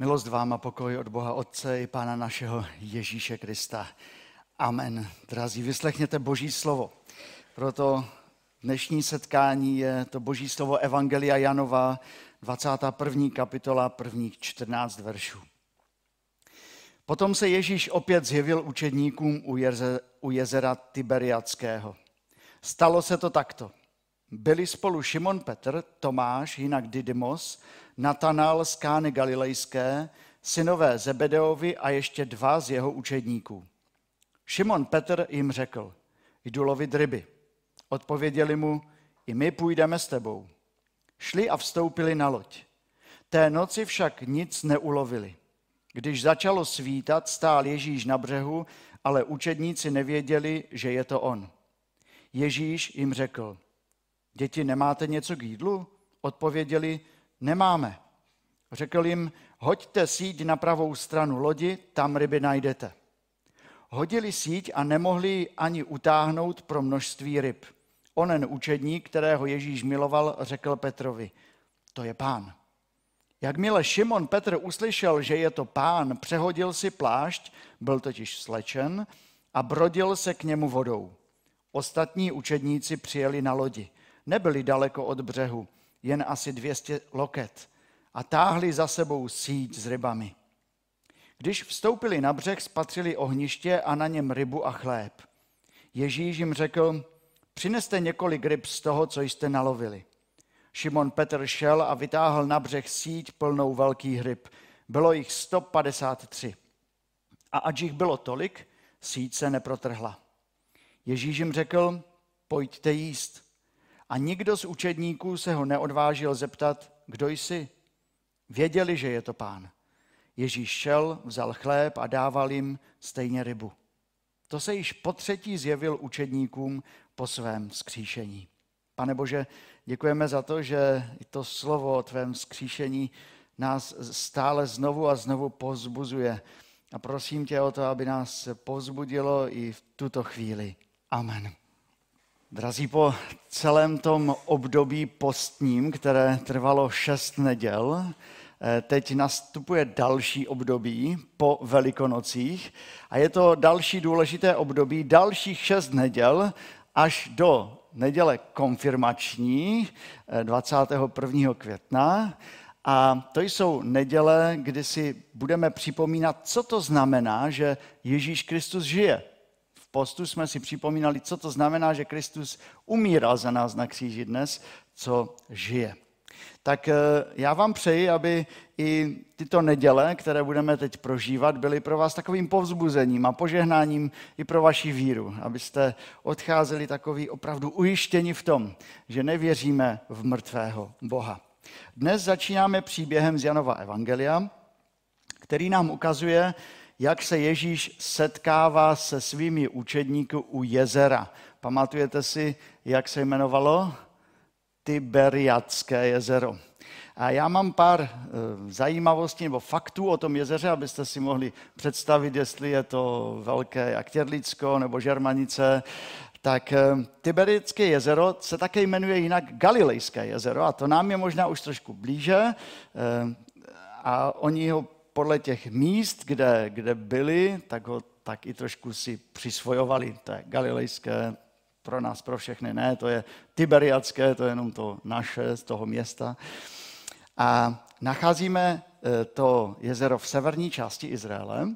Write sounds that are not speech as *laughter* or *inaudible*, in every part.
Milost vám a pokoj od Boha Otce i Pána našeho Ježíše Krista. Amen. Drazí, vyslechněte Boží slovo. Proto dnešní setkání je to Boží slovo Evangelia Janova, 21. kapitola, prvních 14 veršů. Potom se Ježíš opět zjevil učedníkům u, jeze, u jezera Tiberiackého. Stalo se to takto. Byli spolu Šimon Petr, Tomáš, jinak Didymos, Natanal z Kány Galilejské, synové Zebedeovi a ještě dva z jeho učedníků. Šimon Petr jim řekl, jdu lovit ryby. Odpověděli mu, i my půjdeme s tebou. Šli a vstoupili na loď. Té noci však nic neulovili. Když začalo svítat, stál Ježíš na břehu, ale učedníci nevěděli, že je to on. Ježíš jim řekl, děti, nemáte něco k jídlu? Odpověděli, nemáme. Řekl jim, hoďte síť na pravou stranu lodi, tam ryby najdete. Hodili síť a nemohli ani utáhnout pro množství ryb. Onen učedník, kterého Ježíš miloval, řekl Petrovi, to je pán. Jakmile Šimon Petr uslyšel, že je to pán, přehodil si plášť, byl totiž slečen, a brodil se k němu vodou. Ostatní učedníci přijeli na lodi. Nebyli daleko od břehu, jen asi 200 loket a táhli za sebou síť s rybami. Když vstoupili na břeh, spatřili ohniště a na něm rybu a chléb. Ježíš jim řekl, přineste několik ryb z toho, co jste nalovili. Šimon Petr šel a vytáhl na břeh síť plnou velkých ryb. Bylo jich 153. A ať jich bylo tolik, síť se neprotrhla. Ježíš jim řekl, pojďte jíst. A nikdo z učedníků se ho neodvážil zeptat, kdo jsi. Věděli, že je to pán. Ježíš šel, vzal chléb a dával jim stejně rybu. To se již po třetí zjevil učedníkům po svém vzkříšení. Pane Bože, děkujeme za to, že to slovo o tvém vzkříšení nás stále znovu a znovu pozbuzuje. A prosím tě o to, aby nás pozbudilo i v tuto chvíli. Amen. Drazí, po celém tom období postním, které trvalo šest neděl, eh, teď nastupuje další období po Velikonocích a je to další důležité období, dalších šest neděl až do neděle konfirmační 21. Eh, května. A to jsou neděle, kdy si budeme připomínat, co to znamená, že Ježíš Kristus žije postu jsme si připomínali, co to znamená, že Kristus umíral za nás na kříži dnes, co žije. Tak eh, já vám přeji, aby i tyto neděle, které budeme teď prožívat, byly pro vás takovým povzbuzením a požehnáním i pro vaši víru, abyste odcházeli takový opravdu ujištěni v tom, že nevěříme v mrtvého Boha. Dnes začínáme příběhem z Janova Evangelia, který nám ukazuje, jak se Ježíš setkává se svými učedníky u jezera. Pamatujete si, jak se jmenovalo? Tiberiatské jezero. A já mám pár eh, zajímavostí nebo faktů o tom jezeře, abyste si mohli představit, jestli je to velké jak Těrlicko nebo Žermanice. Tak eh, Tiberické jezero se také jmenuje jinak Galilejské jezero a to nám je možná už trošku blíže. Eh, a oni ho podle těch míst, kde, kde byli, tak ho tak i trošku si přisvojovali. To je galilejské, pro nás, pro všechny ne, to je tiberiacké, to je jenom to naše z toho města. A nacházíme eh, to jezero v severní části Izraele.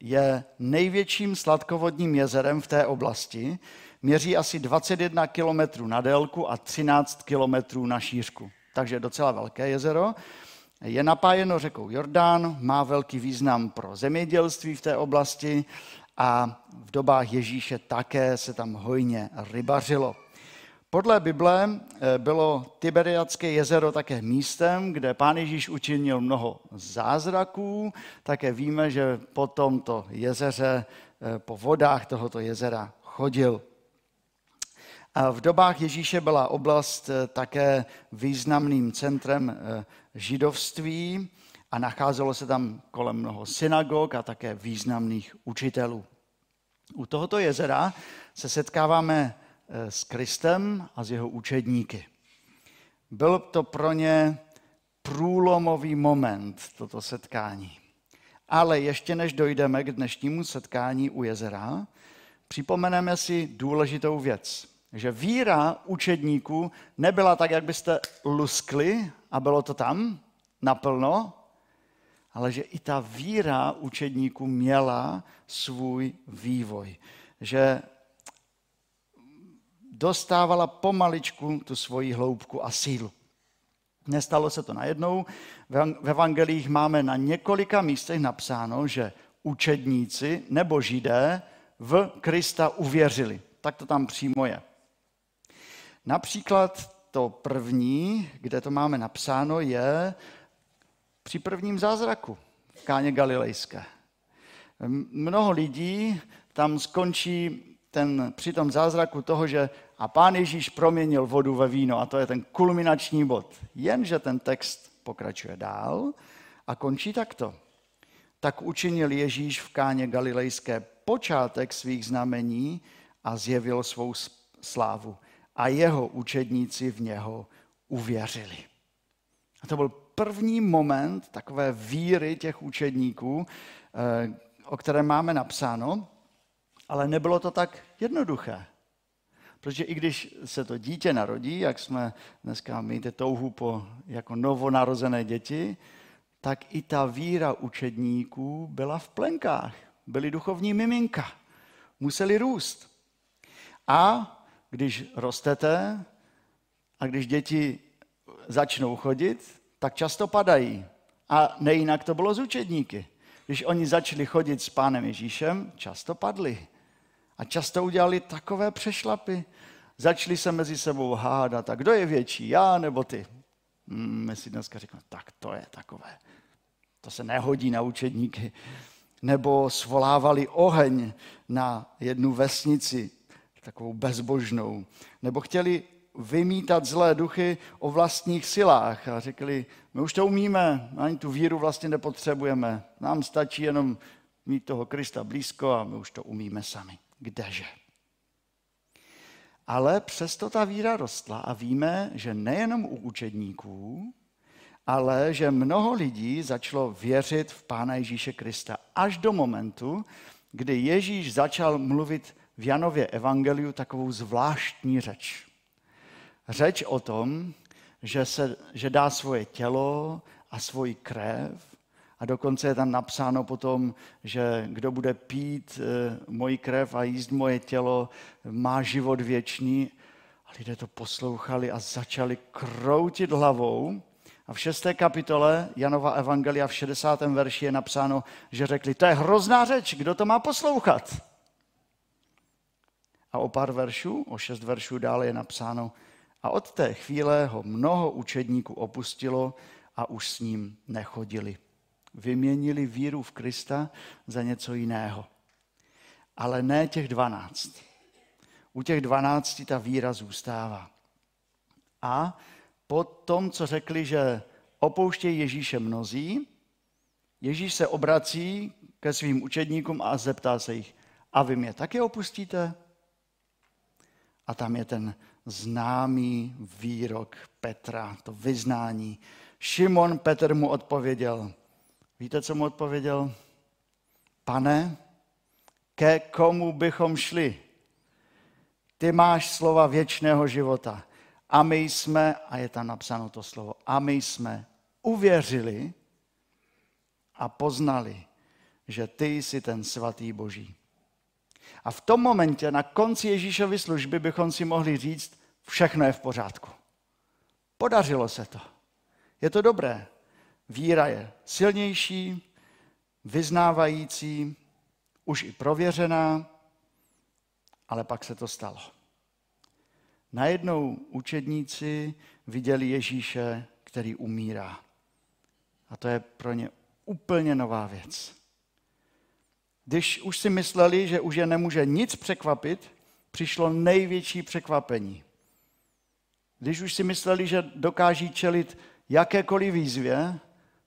Je největším sladkovodním jezerem v té oblasti. Měří asi 21 kilometrů na délku a 13 kilometrů na šířku. Takže docela velké jezero je napájeno řekou Jordán, má velký význam pro zemědělství v té oblasti a v dobách Ježíše také se tam hojně rybařilo. Podle Bible eh, bylo Tiberiacké jezero také místem, kde pán Ježíš učinil mnoho zázraků. Také víme, že po tomto jezeře, eh, po vodách tohoto jezera chodil. A v dobách Ježíše byla oblast eh, také významným centrem židovství a nacházelo se tam kolem mnoho synagog a také významných učitelů. U tohoto jezera se setkáváme eh, s Kristem a s jeho učedníky. Byl to pro ně průlomový moment, toto setkání. Ale ještě než dojdeme k dnešnímu setkání u jezera, připomeneme si důležitou věc, že víra učedníků nebyla tak, jak byste luskli a bylo to tam naplno, ale že i ta víra učedníků měla svůj vývoj. Že dostávala pomaličku tu svoji hloubku a sílu. Nestalo se to najednou. V evangelích máme na několika místech napsáno, že učedníci nebo židé v Krista uvěřili. Tak to tam přímo je. Například to první, kde to máme napsáno, je při prvním zázraku v Káně Galilejské. Mnoho lidí tam skončí ten, při tom zázraku toho, že a pán Ježíš proměnil vodu ve víno a to je ten kulminační bod. Jenže ten text pokračuje dál a končí takto. Tak učinil Ježíš v Káně Galilejské počátek svých znamení a zjevil svou slávu. A jeho učedníci v něho uvěřili. A to byl první moment takové víry těch učedníků, eh, o které máme napsáno, ale nebylo to tak jednoduché. Protože i když se to dítě narodí, jak jsme dneska mějte touhu po jako novonarozené děti, tak i ta víra učedníků byla v plenkách. Byli duchovní miminka. Museli růst. A když rostete a když děti začnou chodit, tak často padají. A nejinak to bylo z učedníky. Když oni začali chodit s pánem Ježíšem, často padli. A často udělali takové přešlapy. Začali se mezi sebou hádat. A kdo je větší, já nebo ty? Hmm, my si dneska říkáme, tak to je takové. To se nehodí na učedníky. Nebo svolávali oheň na jednu vesnici, takovou bezbožnou. Nebo chtěli vymítat zlé duchy o vlastních silách a řekli, my už to umíme, ani tu víru vlastně nepotřebujeme. Nám stačí jenom mít toho Krista blízko a my už to umíme sami kdeže. Ale přesto ta víra rostla a víme, že nejenom u učedníků, ale že mnoho lidí začalo věřit v Pána Ježíše Krista až do momentu, kdy Ježíš začal mluvit v Janově evangeliu takovou zvláštní řeč. Řeč o tom, že, se, že dá svoje tělo a svoji krev a dokonce je tam napsáno potom, že kdo bude pít eh, moji krev a jíst moje tělo, má život věčný. A lidé to poslouchali a začali kroutit hlavou. A v šesté kapitole Janova Evangelia v 60. verši je napsáno, že řekli, to je hrozná řeč, kdo to má poslouchat? A o pár veršů, o šest veršů dále je napsáno, a od té chvíle ho mnoho učedníků opustilo a už s ním nechodili vyměnili víru v Krista za něco jiného. Ale ne těch dvanáct. U těch dvanácti ta víra zůstává. A po tom, co řekli, že opouštějí Ježíše mnozí, Ježíš se obrací ke svým učedníkům a zeptá se jich, a vy mě taky opustíte? A tam je ten známý výrok Petra, to vyznání. Šimon Petr mu odpověděl, Víte, co mu odpověděl? Pane, ke komu bychom šli? Ty máš slova věčného života. A my jsme, a je tam napsáno to slovo, a my jsme uvěřili a poznali, že ty jsi ten svatý Boží. A v tom momentě, na konci Ježíšovy služby, bychom si mohli říct, všechno je v pořádku. Podařilo se to. Je to dobré víra je silnější, vyznávající, už i prověřená, ale pak se to stalo. Najednou učedníci viděli Ježíše, který umírá. A to je pro ně úplně nová věc. Když už si mysleli, že už je nemůže nic překvapit, přišlo největší překvapení. Když už si mysleli, že dokáží čelit jakékoliv výzvě,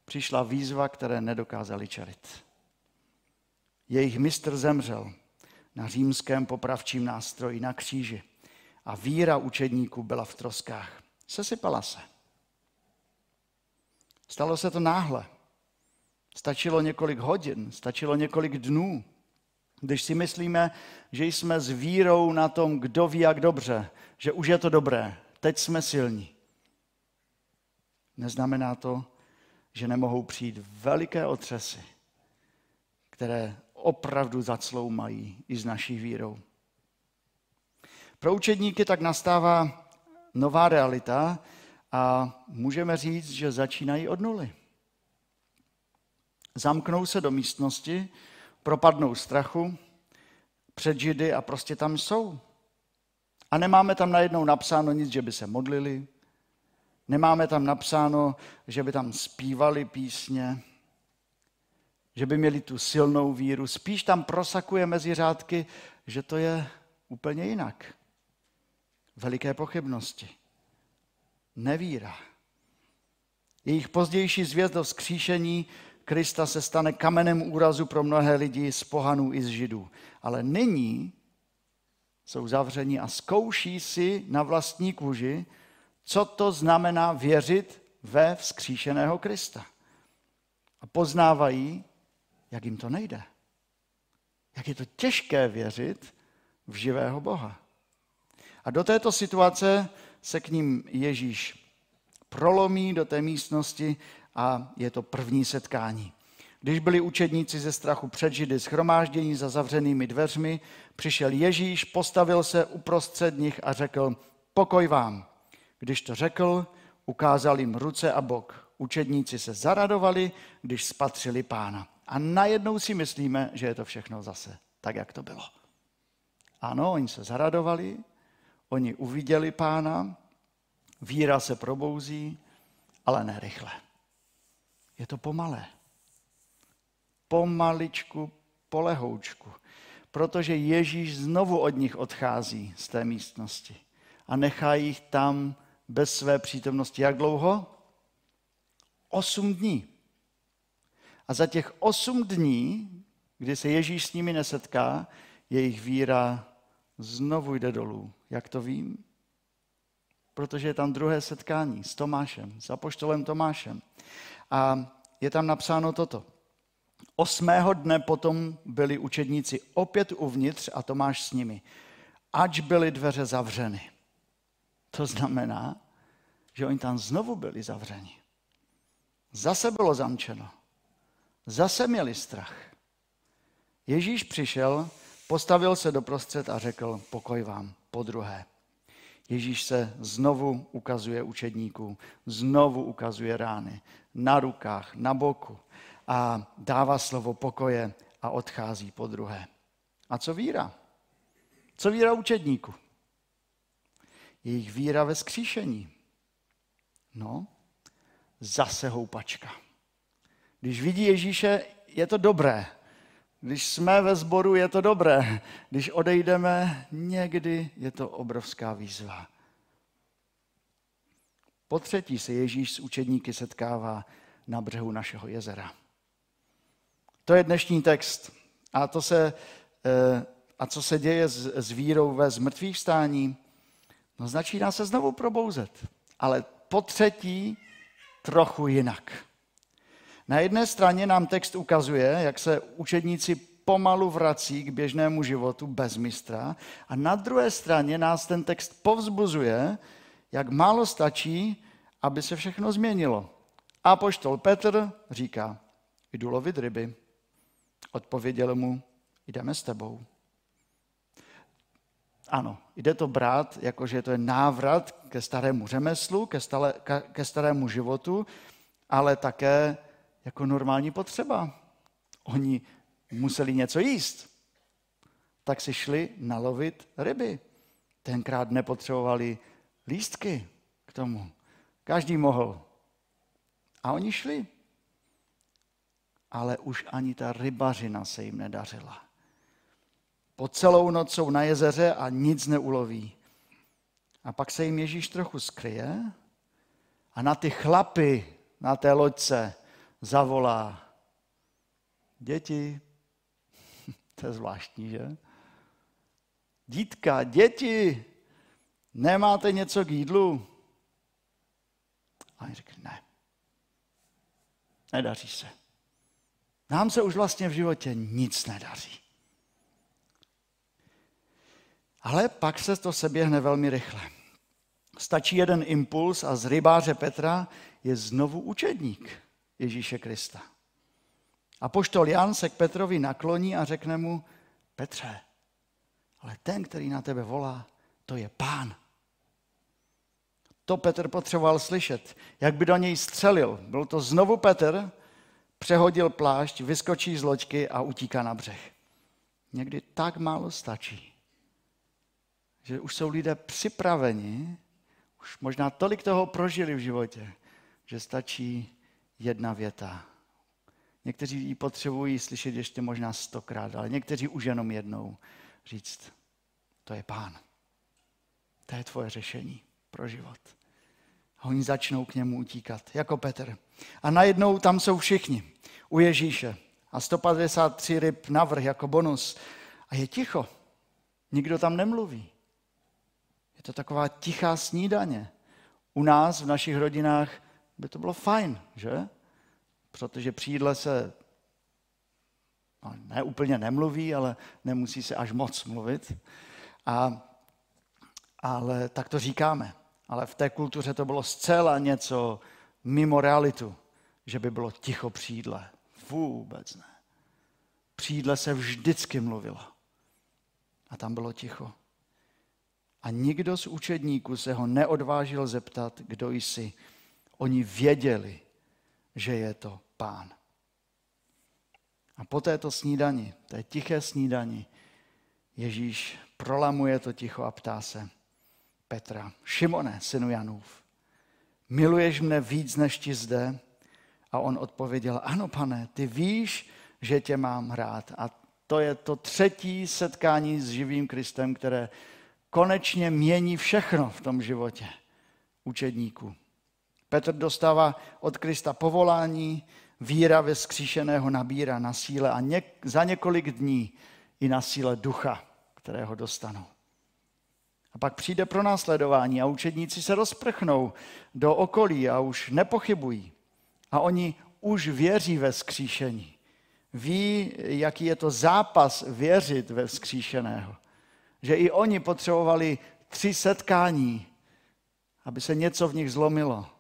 přišla výzva, které nedokázali čelit. Jejich mistr zemřel na římském popravčím nástroji na kříži a víra učedníků byla v troskách. Sesypala se. Stalo se to náhle. Stačilo několik hodin, stačilo několik dnů. Když si myslíme, že jsme s vírou na tom, kdo ví jak dobře, že už je to dobré, teď jsme silní. Neznamená to, že nemohou přijít veliké otřesy, které opravdu zacloumají i s naší vírou. Pro učedníky tak nastává nová realita a můžeme říct, že začínají od nuly. Zamknou se do místnosti, propadnou strachu před Židy a prostě tam jsou. A nemáme tam najednou napsáno nic, že by se modlili, nemáme tam napsáno, že by tam zpívali písně, že by měli tu silnou víru. Spíš tam prosakuje mezi řádky, že to je úplně jinak. Veliké pochybnosti. Nevíra. Jejich pozdější zvěst do vzkříšení Krista se stane kamenem úrazu pro mnohé lidi z pohanů i z židů. Ale nyní jsou zavření a zkouší si na vlastní kůži, co to znamená věřit ve vzkříšeného Krista. A poznávají, jak jim to nejde. Jak je to těžké věřit v živého Boha. A do této situace se k ním Ježíš prolomí do té místnosti a je to první setkání. Když byli učedníci ze strachu před Židy schromáždění za zavřenými dveřmi, přišel Ježíš, postavil se uprostřed nich a řekl, pokoj vám. Když to řekl, ukázal jim ruce a bok. Učedníci se zaradovali, když spatřili pána. A najednou si myslíme, že je to všechno zase tak, jak to bylo. Ano, oni se zaradovali, oni uviděli pána, víra se probouzí, ale ne rychle. Je to pomalé. Pomaličku, polehoučku. Protože Ježíš znovu od nich odchází z té místnosti a nechá jich tam bez své přítomnosti. Jak dlouho? Osm dní. A za těch osm dní, kdy se Ježíš s nimi nesetká, jejich víra znovu jde dolů. Jak to vím? Protože je tam druhé setkání s Tomášem, s apoštolem Tomášem. A je tam napsáno toto. Osmého dne potom byli učedníci opět uvnitř a Tomáš s nimi, ač byly dveře zavřeny. To znamená, že oni tam znovu byli zavřeni. Zase bylo zamčeno. Zase měli strach. Ježíš přišel, postavil se doprostřed a řekl, pokoj vám, po druhé. Ježíš se znovu ukazuje učedníků, znovu ukazuje rány na rukách, na boku a dává slovo pokoje a odchází po druhé. A co víra? Co víra učedníků? Jejich víra ve skříšení. No, zase houpačka. Když vidí Ježíše, je to dobré. Když jsme ve sboru, je to dobré. Když odejdeme, někdy je to obrovská výzva. Po třetí se Ježíš s učedníky setkává na břehu našeho jezera. To je dnešní text. A, to se, eh, a co se děje s, s vírou ve zmrtvých stání? No začíná se znovu probouzet. Ale po třetí trochu jinak. Na jedné straně nám text ukazuje, jak se učedníci pomalu vrací k běžnému životu bez mistra a na druhé straně nás ten text povzbuzuje, jak málo stačí, aby se všechno změnilo. A poštol Petr říká, jdu lovit ryby. Odpověděl mu, jdeme s tebou. Ano, jde to brát, jakože to je návrat ke starému řemeslu, ke, stale, ke starému životu, ale také jako normální potřeba. Oni museli něco jíst, tak si šli nalovit ryby. Tenkrát nepotřebovali lístky k tomu. Každý mohl. A oni šli. Ale už ani ta rybařina se jim nedařila. Po celou noc jsou na jezeře a nic neuloví. A pak se jim Ježíš trochu skryje a na ty chlapy na té loďce zavolá. Děti, *laughs* to je zvláštní, že? Dítka, děti, nemáte něco k jídlu? A oni řekli, ne. nedaří se. Nám se už vlastně v životě nic nedaří. Ale pak se to seběhne velmi rychle. Stačí jeden impuls a z rybáře Petra je znovu učedník Ježíše Krista. A poštol Jan se k Petrovi nakloní a řekne mu, Petře, ale ten, který na tebe volá, to je pán. To Petr potřeboval slyšet, jak by do něj střelil. Byl to znovu Petr, přehodil plášť, vyskočí z loďky a utíká na břeh. Někdy tak málo stačí, že už jsou lidé připraveni, už možná tolik toho prožili v životě, že stačí jedna věta. Někteří ji potřebují slyšet ještě možná stokrát, ale někteří už jenom jednou říct, to je pán. To je tvoje řešení pro život. A oni začnou k němu utíkat, jako Petr. A najednou tam jsou všichni u Ježíše. A 153 ryb navrh jako bonus. A je ticho. Nikdo tam nemluví. Je to taková tichá snídaně. U nás, v našich rodinách, by to bylo fajn, že? Protože při jídle se no, ne úplně nemluví, ale nemusí se až moc mluvit. A, ale tak to říkáme. Ale v té kultuře to bylo zcela něco mimo realitu, že by bylo ticho při jídle. Vůbec ne. Při jídle se vždycky mluvilo. A tam bylo ticho. A nikdo z učedníků se ho neodvážil zeptat, kdo jsi. Oni věděli, že je to pán. A po této snídani, té tiché snídani, Ježíš prolamuje to ticho a ptá se Petra, Šimone, synu Janův, miluješ mne víc než ti zde? A on odpověděl, ano pane, ty víš, že tě mám rád. A to je to třetí setkání s živým Kristem, které konečně mění všechno v tom životě učedníků. Petr dostává od Krista povolání, víra ve skříšeného nabírá na síle a něk, za několik dní i na síle ducha, kterého dostanou. A pak přijde pro následování a učedníci se rozprchnou do okolí a už nepochybují. A oni už věří ve skříšení. Ví, jaký je to zápas věřit ve skříšeného. Že i oni potřebovali tři setkání, aby se něco v nich zlomilo.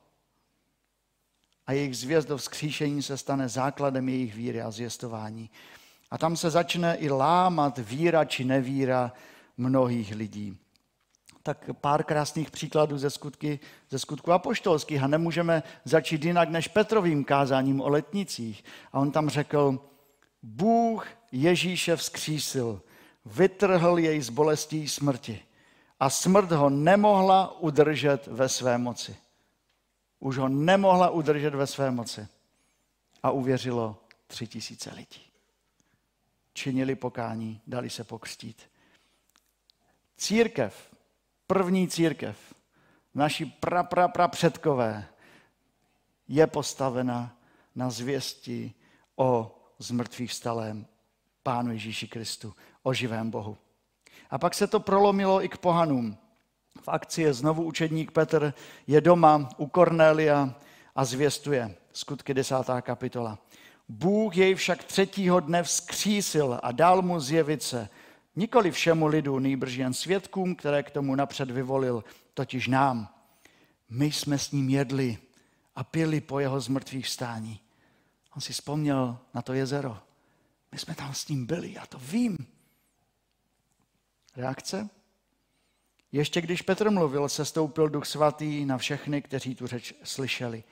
A jejich zvěst do vzkříšení se stane základem jejich víry a zvěstování. A tam se začne i lámat víra či nevíra mnohých lidí. Tak pár krásných příkladů ze, skutky, ze skutku apoštolských. A nemůžeme začít jinak než Petrovým kázáním o letnicích. A on tam řekl, Bůh Ježíše vzkřísil, vytrhl jej z bolestí smrti a smrt ho nemohla udržet ve své moci. Už ho nemohla udržet ve své moci. A uvěřilo tři tisíce lidí činili pokání, dali se pokřtít. Církev, první církev, naši pra, pra, pra předkové, je postavena na zvěsti o zmrtvých stalém Pánu Ježíši Kristu, o živém Bohu. A pak se to prolomilo i k pohanům. V akci je znovu učedník Petr, je doma u Kornélia a zvěstuje. Skutky desátá kapitola. Bůh jej však třetího dne vzkřísil a dal mu zjevit se, nikoli všemu lidu, nýbrž jen svědkům, které k tomu napřed vyvolil, totiž nám. My jsme s ním jedli a pili po jeho zmrtvých stání. On si vzpomněl na to jezero. My jsme tam s ním byli, já to vím. Reakce? Ještě když Petr mluvil, se stoupil duch svatý na všechny, kteří tu řeč slyšeli.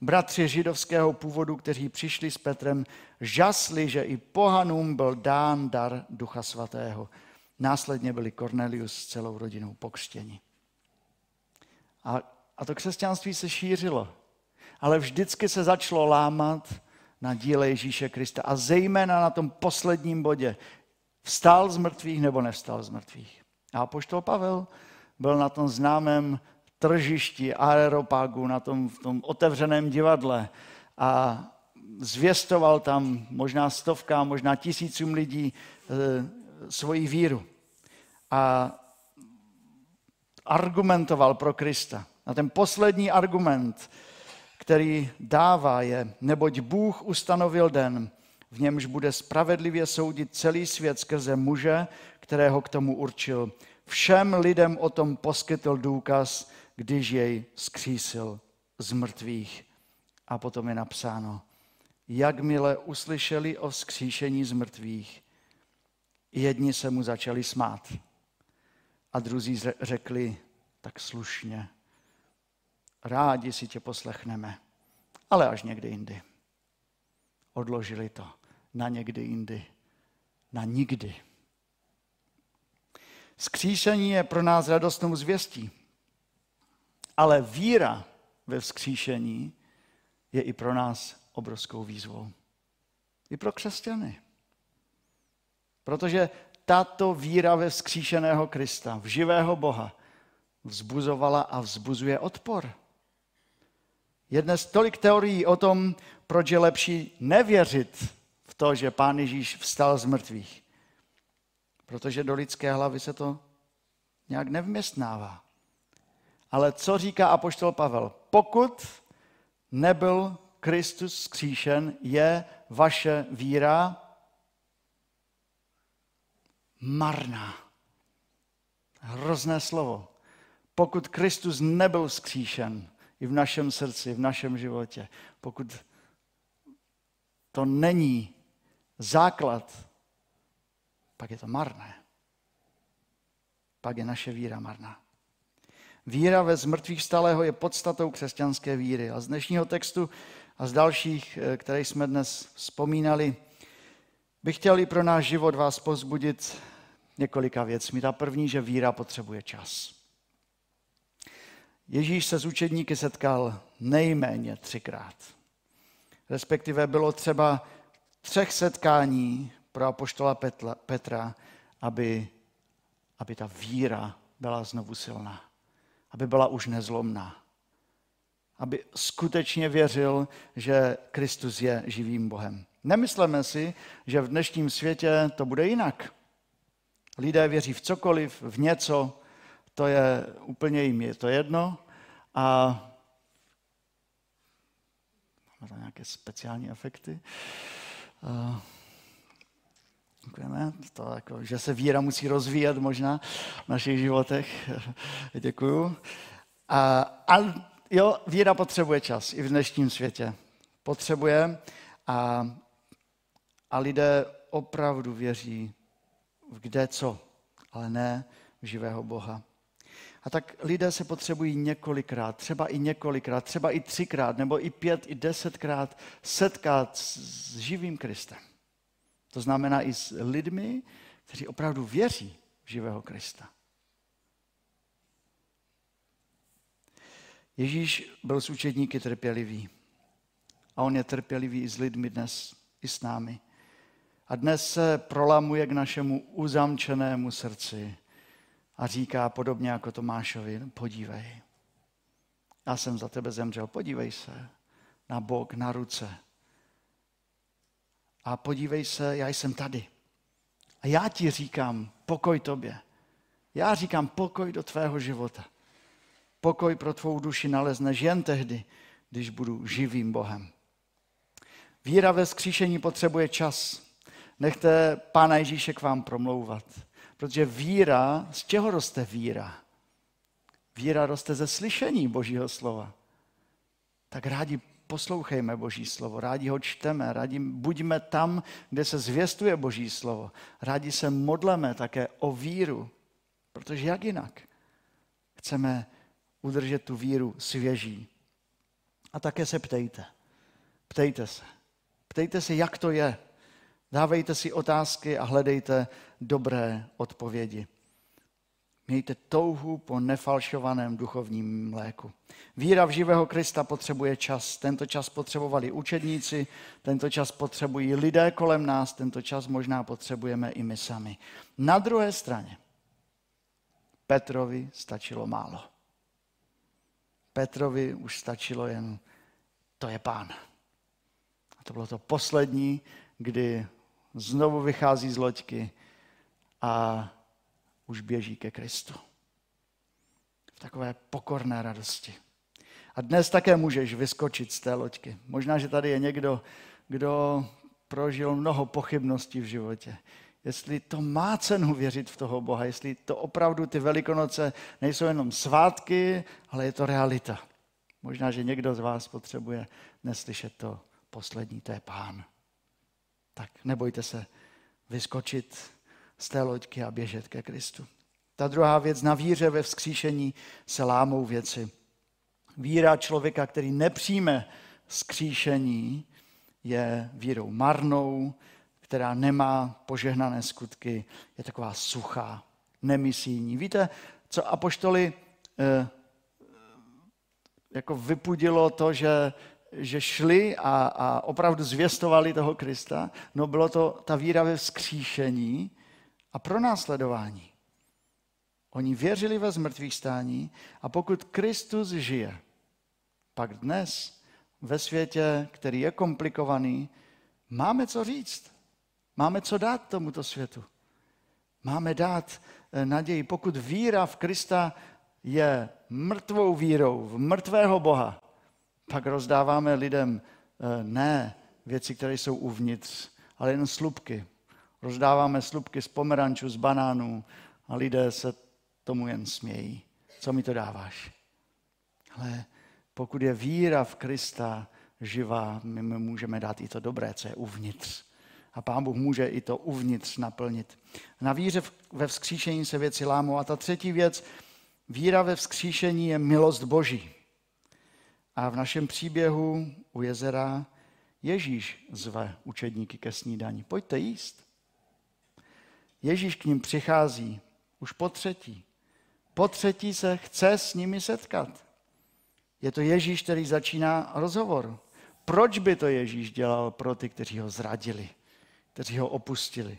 Bratři židovského původu, kteří přišli s Petrem, žasli, že i pohanům byl dán dar Ducha Svatého. Následně byli Cornelius s celou rodinou pokřtěni. A, a to křesťanství se šířilo. Ale vždycky se začalo lámat na díle Ježíše Krista. A zejména na tom posledním bodě. Vstal z mrtvých nebo nevstal z mrtvých. A poštol Pavel byl na tom známém tržišti aeropagu na tom, v tom otevřeném divadle a zvěstoval tam možná stovkám, možná tisícům lidí e, svoji víru. A argumentoval pro Krista. A ten poslední argument, který dává je, neboť Bůh ustanovil den, v němž bude spravedlivě soudit celý svět skrze muže, kterého k tomu určil. Všem lidem o tom poskytl důkaz, když jej skřísil z mrtvých. A potom je napsáno, jakmile uslyšeli o vzkříšení z mrtvých, jedni se mu začali smát a druzí řekli tak slušně, rádi si tě poslechneme, ale až někdy jindy. Odložili to na někdy jindy, na nikdy. Skříšení je pro nás radostnou zvěstí, ale víra ve vzkříšení je i pro nás obrovskou výzvou. I pro křesťany. Protože tato víra ve vzkříšeného Krista, v živého Boha, vzbuzovala a vzbuzuje odpor. Je dnes tolik teorií o tom, proč je lepší nevěřit v to, že Pán Ježíš vstal z mrtvých. Protože do lidské hlavy se to nějak nevměstnává. Ale co říká apoštol Pavel? Pokud nebyl Kristus skříšen, je vaše víra marná. Hrozné slovo. Pokud Kristus nebyl skříšen i v našem srdci, v našem životě, pokud to není základ, pak je to marné. Pak je naše víra marná. Víra ve zmrtvých stalého je podstatou křesťanské víry. A z dnešního textu a z dalších, eh, které jsme dnes vzpomínali, bych chtěl i pro náš život vás pozbudit několika věcmi. Ta první, že víra potřebuje čas. Ježíš se s učedníky setkal nejméně třikrát. Respektive bylo třeba třech setkání pro apoštola Petra, aby, aby ta víra byla znovu silná, aby byla už nezlomná, aby skutečně věřil, že Kristus je živým Bohem. Nemysleme si, že v dnešním světě to bude jinak. Lidé věří v cokoliv, v něco, to je úplně jim je to jedno a máme tam nějaké speciální efekty. Děkujeme. To jako, že se víra musí rozvíjet možná v našich životech. *laughs* Děkuju. A, a jo, víra potřebuje čas i v dnešním světě. Potřebuje a, a lidé opravdu věří v kde co, ale ne v živého Boha. A tak lidé se potřebují několikrát, třeba i několikrát, třeba i třikrát, nebo i pět, i desetkrát setkat s živým Kristem. To znamená i s lidmi, kteří opravdu věří v živého Krista. Ježíš byl s učedníky trpělivý. A on je trpělivý i s lidmi dnes, i s námi. A dnes se prolamuje k našemu uzamčenému srdci a říká podobně jako Tomášovi, podívej, já jsem za tebe zemřel, podívej se na bok, na ruce. A podívej se, já jsem tady. A já ti říkám, pokoj tobě. Já říkám, pokoj do tvého života. Pokoj pro tvou duši nalezneš jen tehdy, když budu živým Bohem. Víra ve skříšení potřebuje čas. Nechte Pána Ježíše k vám promlouvat. Protože víra, z čeho roste víra? Víra roste ze slyšení Božího slova. Tak rádi poslouchejme Boží slovo, rádi ho čteme, rádi buďme tam, kde se zvěstuje Boží slovo. Rádi se modleme také o víru, protože jak jinak chceme udržet tu víru svěží. A také se ptejte. Ptejte se. Ptejte se, jak to je. Dávejte si otázky a hledejte dobré odpovědi. Mějte touhu po nefalšovaném duchovním mléku. Víra v živého Krista potřebuje čas. Tento čas potřebovali učedníci, tento čas potřebují lidé kolem nás, tento čas možná potřebujeme i my sami. Na druhé straně Petrovi stačilo málo. Petrovi už stačilo jen, to je pán. A to bylo to poslední, kdy znovu vychází z loďky a už běží ke Kristu. V takové pokorné radosti. A dnes také můžeš vyskočit z té loďky. Možná, že tady je někdo, kdo prožil mnoho pochybností v životě. Jestli to má cenu věřit v toho Boha, jestli to opravdu ty velikonoce nejsou jenom svátky, ale je to realita. Možná, že někdo z vás potřebuje neslyšet to poslední, to je pán. Tak nebojte se vyskočit z té loďky a běžet ke Kristu. Ta druhá věc, na víře ve vzkříšení se lámou věci. Víra člověka, který nepřijme vzkříšení, je vírou marnou, která nemá požehnané skutky, je taková suchá, nemisijní. Víte, co apoštoli eh, jako vypudilo to, že, že šli a, a opravdu zvěstovali toho Krista? No bylo to ta víra ve vzkříšení a pro následování. Oni věřili ve zmrtvých stání a pokud Kristus žije, pak dnes ve světě, který je komplikovaný, máme co říct. Máme co dát tomuto světu. Máme dát eh, naději. Pokud víra v Krista je mrtvou vírou v mrtvého Boha, pak rozdáváme lidem eh, ne věci, které jsou uvnitř, ale jen slupky. Rozdáváme slupky z pomerančů, z banánů a lidé se tomu jen smějí. Co mi to dáváš? Ale pokud je víra v Krista živá, my můžeme dát i to dobré, co je uvnitř. A Pán Bůh může i to uvnitř naplnit. Na víře ve vzkříšení se věci lámou. A ta třetí věc, víra ve vzkříšení je milost Boží. A v našem příběhu u jezera Ježíš zve učedníky ke snídani. Pojďte jíst. Ježíš k ním přichází už po třetí. Po třetí se chce s nimi setkat. Je to Ježíš, který začíná rozhovor. Proč by to Ježíš dělal pro ty, kteří ho zradili, kteří ho opustili?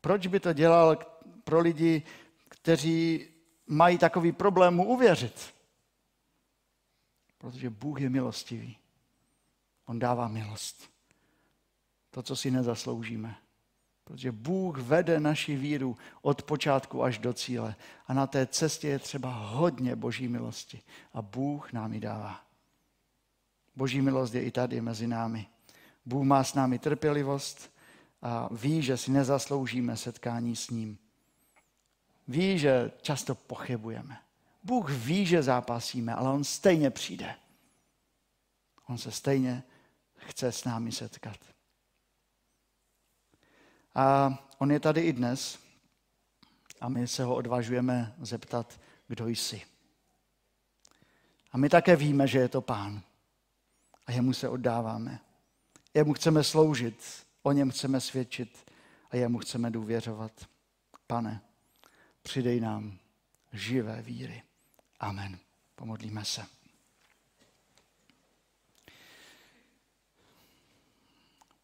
Proč by to dělal pro lidi, kteří mají takový problém mu uvěřit? Protože Bůh je milostivý. On dává milost. To, co si nezasloužíme. Protože Bůh vede naši víru od počátku až do cíle. A na té cestě je třeba hodně boží milosti. A Bůh nám ji dává. Boží milost je i tady mezi námi. Bůh má s námi trpělivost a ví, že si nezasloužíme setkání s ním. Ví, že často pochybujeme. Bůh ví, že zápasíme, ale on stejně přijde. On se stejně chce s námi setkat. A on je tady i dnes a my se ho odvažujeme zeptat, kdo jsi. A my také víme, že je to pán. A jemu se oddáváme. Jemu chceme sloužit, o něm chceme svědčit a jemu chceme důvěřovat. Pane, přidej nám živé víry. Amen. Pomodlíme se.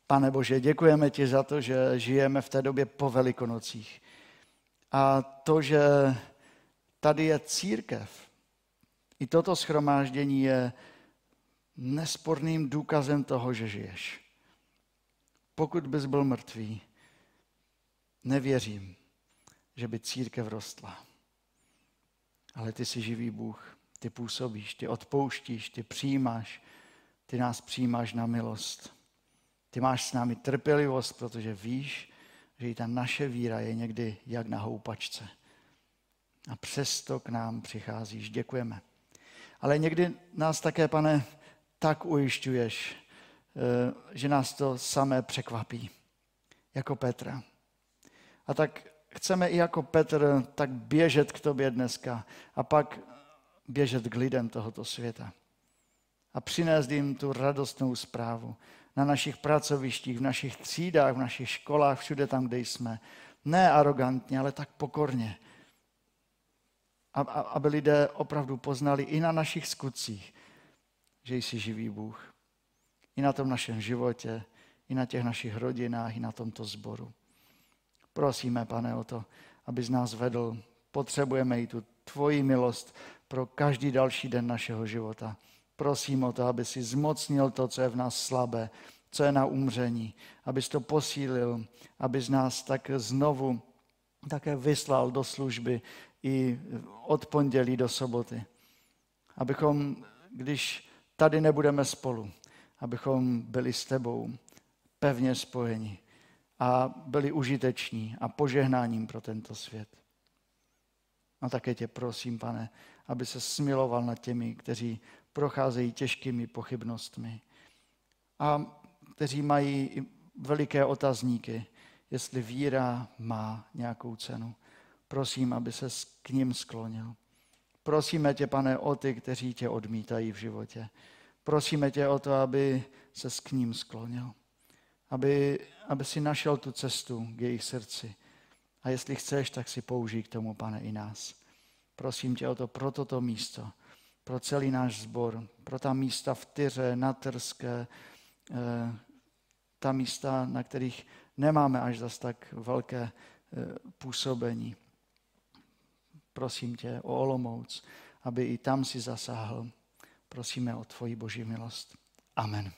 Pane Bože, děkujeme ti za to, že žijeme v té době po velikonocích. A to, že tady je církev, i toto schromáždění je nesporným důkazem toho, že žiješ. Pokud bys byl mrtvý, nevěřím, že by církev rostla. Ale ty jsi živý Bůh, ty působíš, ty odpouštíš, ty přijímáš, ty nás přijímáš na milost. Ty máš s námi trpělivost, protože víš, že i ta naše víra je někdy jak na houpačce. A přesto k nám přicházíš. Děkujeme. Ale někdy nás také, pane, tak ujišťuješ, eh, že nás to samé překvapí, jako Petra. A tak chceme i jako Petr tak běžet k tobě dneska a pak běžet k lidem tohoto světa a přinést jim tu radostnou zprávu na našich pracovištích, v našich třídách, v našich školách, všude tam, kde jsme. Ne arrogantně, ale tak pokorně. Aby lidé opravdu poznali i na našich skutcích, že jsi živý Bůh. I na tom našem životě, i na těch našich rodinách, i na tomto sboru. Prosíme, pane, o to, aby z nás vedl. Potřebujeme i tu tvoji milost pro každý další den našeho života. Prosím o to, aby si zmocnil to, co je v nás slabé, co je na umření, abys to posílil, abys nás tak znovu také vyslal do služby i od pondělí do soboty. Abychom když tady nebudeme spolu, abychom byli s tebou pevně spojeni a byli užiteční a požehnáním pro tento svět. A také tě prosím, pane, aby se smiloval nad těmi, kteří procházejí těžkými pochybnostmi a kteří mají veliké otazníky, jestli víra má nějakou cenu. Prosím, aby se k ním sklonil. Prosíme tě, pane, o ty, kteří tě odmítají v životě. Prosíme tě o to, aby se k ním sklonil. Aby, aby si našel tu cestu k jejich srdci. A jestli chceš, tak si použij k tomu, pane, i nás. Prosím tě o to pro toto místo, pro celý náš sbor, pro ta místa v Tyře, na Trské, eh, ta místa, na kterých nemáme až zas tak velké eh, působení. Prosím tě o Olomouc, aby i tam si zasáhl. Prosíme o tvoji boží milost. Amen.